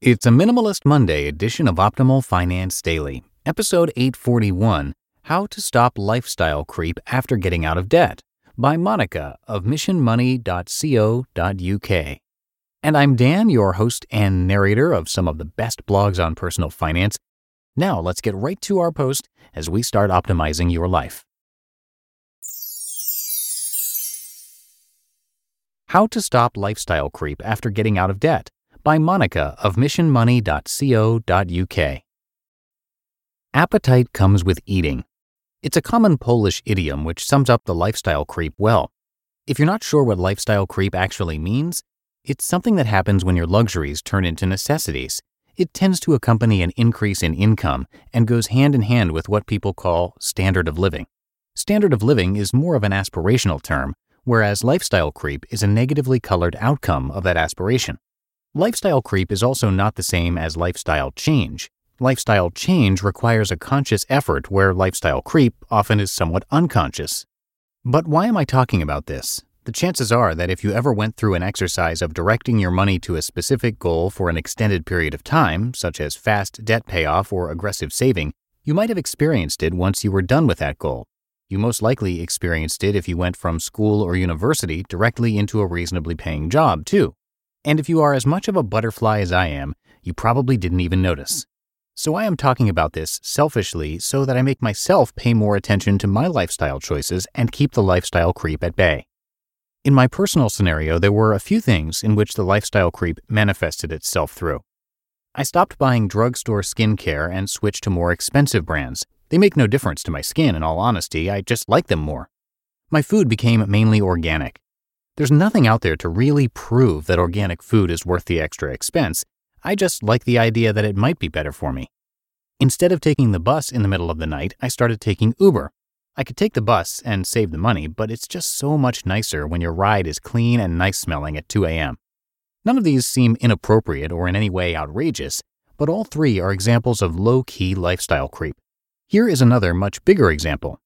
It's a Minimalist Monday edition of Optimal Finance Daily, episode 841 How to Stop Lifestyle Creep After Getting Out of Debt by Monica of missionmoney.co.uk. And I'm Dan, your host and narrator of some of the best blogs on personal finance. Now let's get right to our post as we start optimizing your life. How to Stop Lifestyle Creep After Getting Out of Debt by Monica of missionmoney.co.uk. Appetite comes with eating. It's a common Polish idiom which sums up the lifestyle creep well. If you're not sure what lifestyle creep actually means, it's something that happens when your luxuries turn into necessities. It tends to accompany an increase in income and goes hand in hand with what people call standard of living. Standard of living is more of an aspirational term, whereas lifestyle creep is a negatively colored outcome of that aspiration. Lifestyle creep is also not the same as lifestyle change. Lifestyle change requires a conscious effort, where lifestyle creep often is somewhat unconscious. But why am I talking about this? The chances are that if you ever went through an exercise of directing your money to a specific goal for an extended period of time, such as fast debt payoff or aggressive saving, you might have experienced it once you were done with that goal. You most likely experienced it if you went from school or university directly into a reasonably paying job, too. And if you are as much of a butterfly as I am, you probably didn't even notice. So I am talking about this selfishly so that I make myself pay more attention to my lifestyle choices and keep the lifestyle creep at bay. In my personal scenario, there were a few things in which the lifestyle creep manifested itself through. I stopped buying drugstore skincare and switched to more expensive brands. They make no difference to my skin, in all honesty, I just like them more. My food became mainly organic. There's nothing out there to really prove that organic food is worth the extra expense. I just like the idea that it might be better for me. Instead of taking the bus in the middle of the night, I started taking Uber. I could take the bus and save the money, but it's just so much nicer when your ride is clean and nice smelling at 2 a.m. None of these seem inappropriate or in any way outrageous, but all three are examples of low key lifestyle creep. Here is another much bigger example.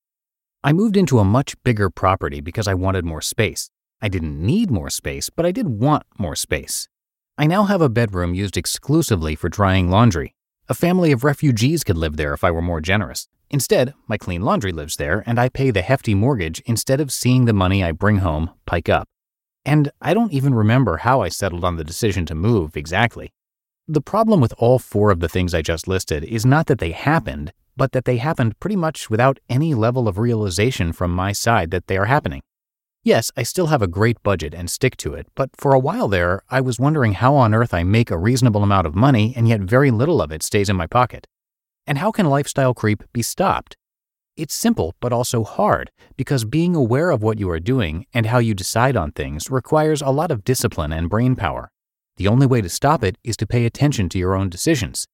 I moved into a much bigger property because I wanted more space. I didn't need more space, but I did want more space. I now have a bedroom used exclusively for drying laundry. A family of refugees could live there if I were more generous. Instead, my clean laundry lives there, and I pay the hefty mortgage instead of seeing the money I bring home pike up. And I don't even remember how I settled on the decision to move exactly. The problem with all four of the things I just listed is not that they happened, but that they happened pretty much without any level of realization from my side that they are happening. Yes, I still have a great budget and stick to it, but for a while there, I was wondering how on earth I make a reasonable amount of money and yet very little of it stays in my pocket. And how can lifestyle creep be stopped? It's simple, but also hard, because being aware of what you are doing and how you decide on things requires a lot of discipline and brain power. The only way to stop it is to pay attention to your own decisions.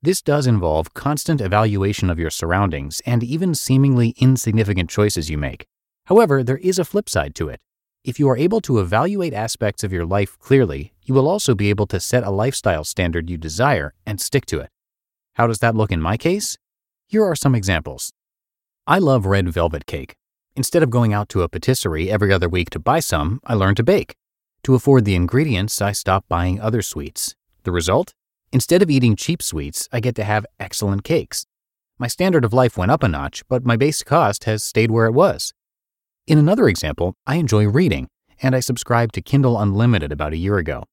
This does involve constant evaluation of your surroundings and even seemingly insignificant choices you make. However, there is a flip side to it. If you are able to evaluate aspects of your life clearly, you will also be able to set a lifestyle standard you desire and stick to it. How does that look in my case? Here are some examples. I love red velvet cake. Instead of going out to a patisserie every other week to buy some, I learned to bake. To afford the ingredients, I stopped buying other sweets. The result? Instead of eating cheap sweets, I get to have excellent cakes. My standard of life went up a notch, but my base cost has stayed where it was. In another example, I enjoy reading, and I subscribed to Kindle Unlimited about a year ago.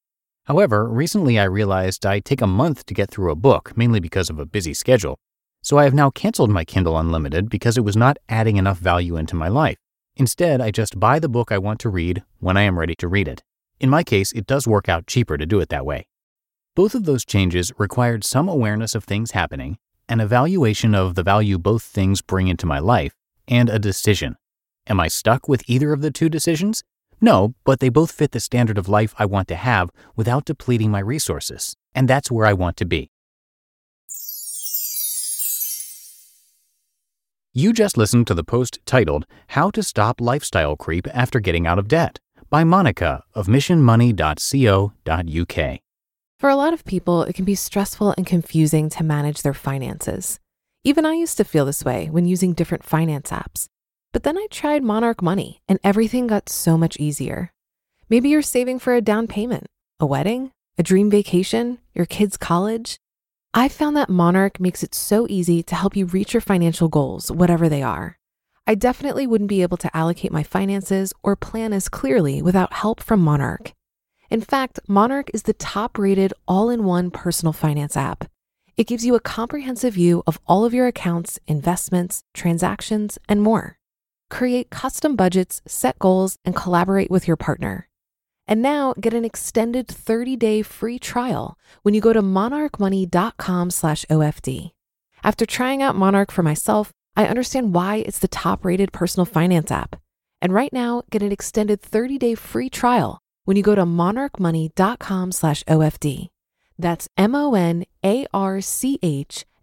However, recently I realized I take a month to get through a book, mainly because of a busy schedule. So I have now canceled my Kindle Unlimited because it was not adding enough value into my life. Instead, I just buy the book I want to read when I am ready to read it. In my case, it does work out cheaper to do it that way. Both of those changes required some awareness of things happening, an evaluation of the value both things bring into my life, and a decision. Am I stuck with either of the two decisions? No, but they both fit the standard of life I want to have without depleting my resources. And that's where I want to be. You just listened to the post titled How to Stop Lifestyle Creep After Getting Out of Debt by Monica of missionmoney.co.uk. For a lot of people, it can be stressful and confusing to manage their finances. Even I used to feel this way when using different finance apps. But then I tried Monarch Money and everything got so much easier. Maybe you're saving for a down payment, a wedding, a dream vacation, your kids' college. I found that Monarch makes it so easy to help you reach your financial goals, whatever they are. I definitely wouldn't be able to allocate my finances or plan as clearly without help from Monarch. In fact, Monarch is the top rated all in one personal finance app. It gives you a comprehensive view of all of your accounts, investments, transactions, and more create custom budgets, set goals, and collaborate with your partner. And now get an extended 30-day free trial when you go to monarchmoney.com/ofd. After trying out Monarch for myself, I understand why it's the top-rated personal finance app. And right now, get an extended 30-day free trial when you go to monarchmoney.com/ofd. That's M O N A R C H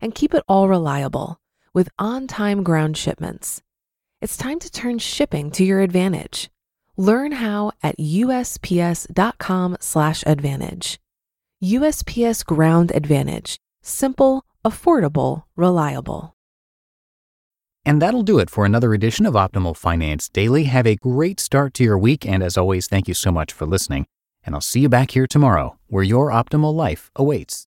and keep it all reliable with on time ground shipments. It's time to turn shipping to your advantage. Learn how at usps.com/advantage. USPS Ground Advantage: simple, affordable, reliable. And that'll do it for another edition of Optimal Finance Daily. Have a great start to your week and as always, thank you so much for listening. And I'll see you back here tomorrow where your optimal life awaits.